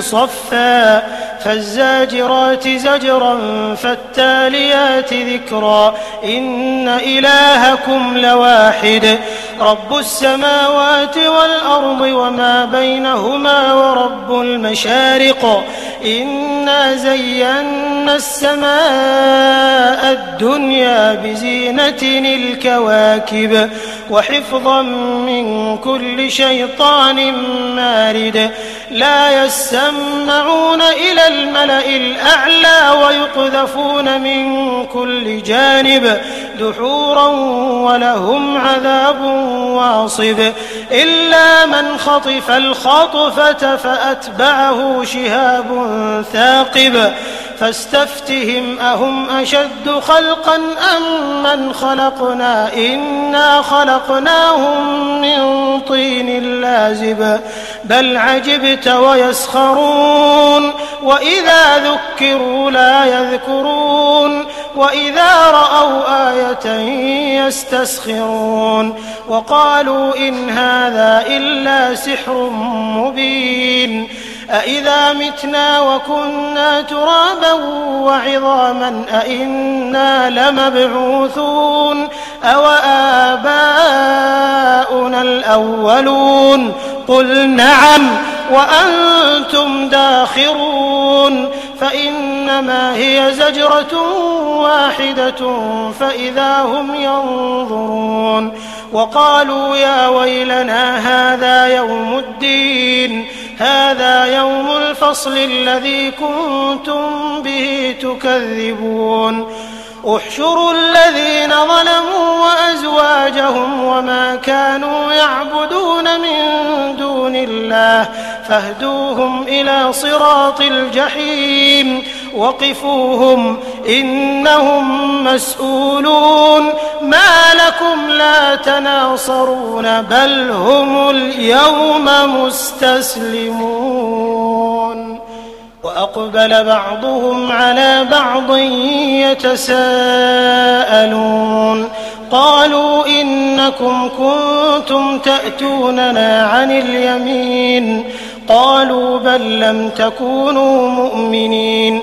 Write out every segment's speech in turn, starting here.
صفا فالزاجرات زجرا فالتاليات ذكرا. إن إلهكم لواحد رب السماوات والأرض وما بينهما ورب المشارق. إنا زينا السماء الدنيا بزينة الكواكب وحفظا من كل شيطان مارد. لا يسمعون إلى الملأ الأعلى ويقذفون من كل جانب دحورا ولهم عذاب واصب. إلا من خطف الخطفة فأتبعه شهاب ثاقب. فاستفتهم أهم أشد خلقا أم من خلقنا؟ إنا خلقناهم من طين لازب. بل عجبت ويسخرون وإذا ذكروا لا يذكرون وإذا رأوا آية يستسخرون وقالوا إن هذا إلا سحر مبين أإذا متنا وكنا ترابا وعظاما أإنا لمبعوثون أو آباؤنا الأولون قل نعم وأنتم داخرون فإنما هي زجرة واحدة فإذا هم ينظرون وقالوا يا ويلنا هذا يوم الدين هذا يوم الفصل الذي كنتم به تكذبون. احشروا الذين ظلموا وأزواجهم وما كانوا يعبدون من دون الله فاهدوهم إلى صراط الجحيم وقفوهم إنهم مسؤولون. ما لكم لا تناصرون بل هم اليوم مستسلمون. وأقبل بعضهم على بعض يتساءلون. قالوا إنكم كنتم تأتوننا عن اليمين. قالوا بل لم تكونوا مؤمنين.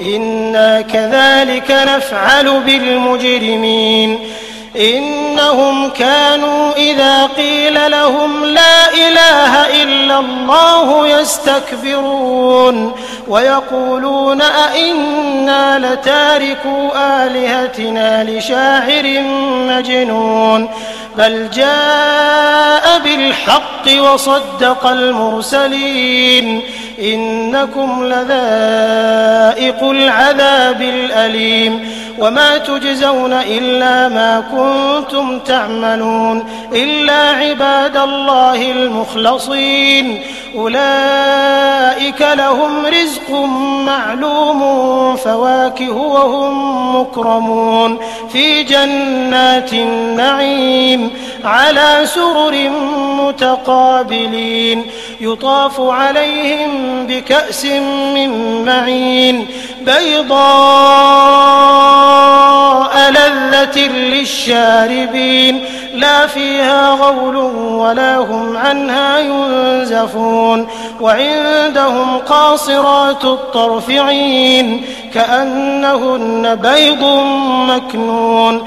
إنا كذلك نفعل بالمجرمين. إنهم كانوا إذا قيل لهم لا إله إلا الله يستكبرون ويقولون أئنا لتاركوا آلهتنا لشاعر مجنون. بل جاء بالحق وصدق المرسلين. إنكم لذائق العذاب الأليم وما تجزون إلا ما كنتم تعملون إلا عباد الله المخلصين. أولئك لهم رزق معلوم فواكه وهم مكرمون. في جنات النعيم على سرر متقابلين. يطاف عليهم بكأس من معين بيضاء لذة للشاربين لا فيها غول ولا هم عنها ينزفون وعندهم قاصرات الطرف عين كأنهن بيض مكنون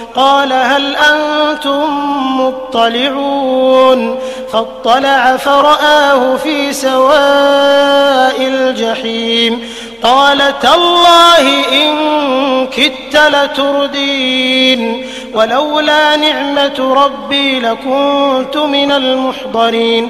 قال هل أنتم مطلعون فاطلع فرآه في سواء الجحيم قال تالله إن كدت لتردين ولولا نعمة ربي لكنت من المحضرين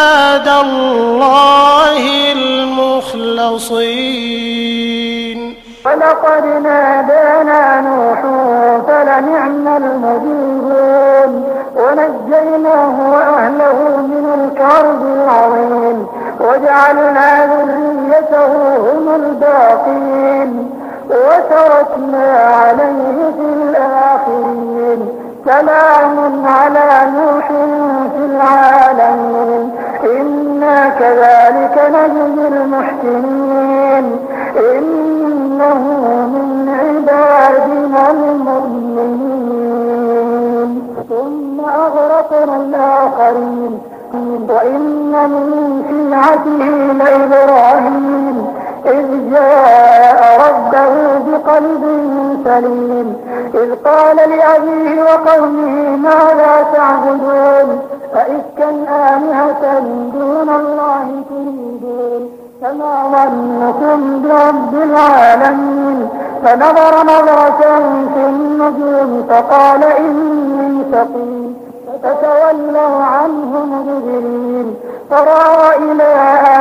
الله المخلصين. ولقد نادانا نوح فلنعم المجيبون. ونجيناه وأهله من الكرب العظيم. وجعلنا ذريته هم الباقين. وتركنا عليه في الآخرين. سلام على نوح آلهة دون الله تريدون. فما ظنكم برب العالمين فنظر نظرة في النجوم فقال إني سقيم فتولوا عنه مدبرين فراى إلى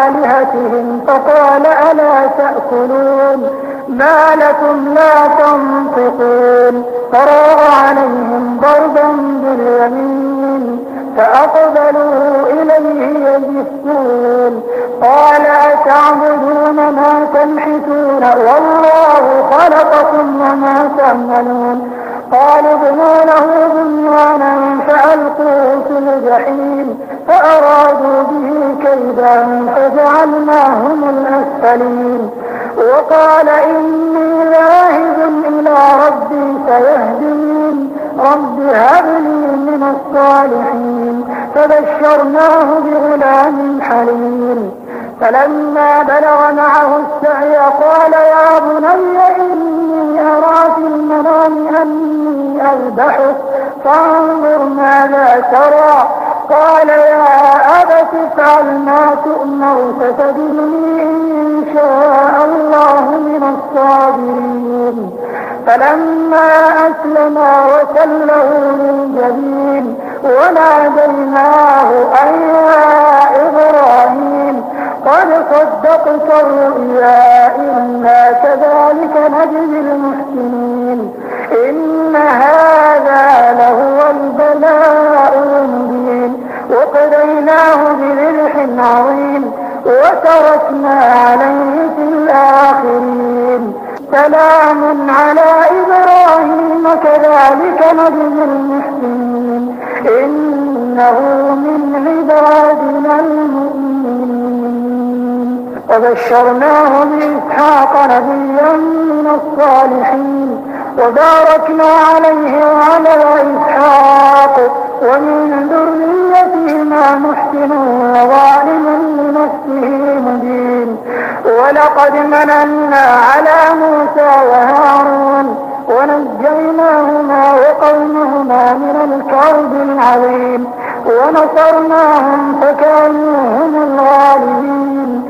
آلهتهم فقال ألا تأكلون ما لكم لا تنطقون فراى عليهم ضربا باليمين فأقبلوا إليه يزفون قال أتعبدون ما تنحتون والله خلقكم وما تعملون. قالوا ابنوا له بنيانا فألقوه في الجحيم فأرادوا به كيدا فجعلناهم الأسفلين. وقال إني ذاهب إلى ربي سيهدين رب هب لي من الصالحين. فبشرناه بغلام حليم. فلما بلغ معه السعي قال يا بني إني أرى في المنام أني أذبحك فانظر ماذا ترى. قال يا أبت افعل ما تؤمر ستجدني إن شاء الله من الصابرين. فلما أسلما وسله للجبين وناديناه أن قد صدقت الرؤيا إنا كذلك نجزي المحسنين. إن هذا لهو البلاء المبين. وقضيناه بذبح عظيم وتركنا عليه في الآخرين. سلام على إبراهيم كذلك نجزي المحسنين. إن إنه من عبادنا المؤمنين. وبشرناه بإسحاق نبيا من الصالحين وباركنا عليه وعلى إسحاق ومن ذريتهما محسن وظالم لنفسه مبين. ولقد مننا على موسى وهارون ونجيناهما وقومهما من الكرب العظيم. ونصرناهم فكانوا هم الغالبين.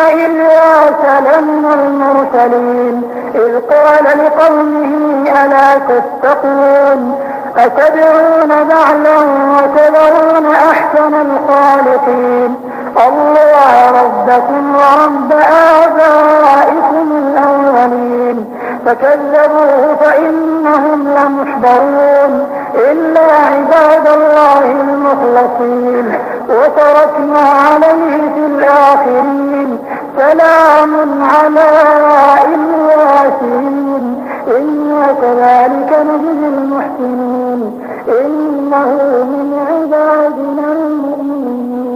إلياس لمن المرسلين. إذ قال لقومه ألا تتقون؟ أتدعون بعلا وتذرون أحسن الخالقين. الله ربكم ورب آبائكم الأولين. فكذبوه فإنهم لمحضرون. إلا عباد الله المخلصين. وتركنا عليه في الآخرين. سلام على الياسين إنا كذلك نجزي المحسنين. إنه من عبادنا المؤمنين.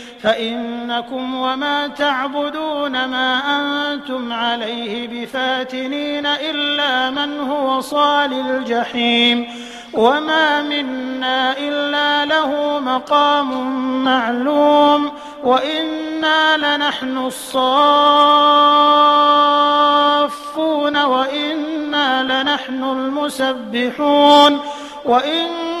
فإنكم وما تعبدون ما أنتم عليه بفاتنين إلا من هو صال الجحيم وما منا إلا له مقام معلوم وإنا لنحن الصافون وإنا لنحن المسبحون وإن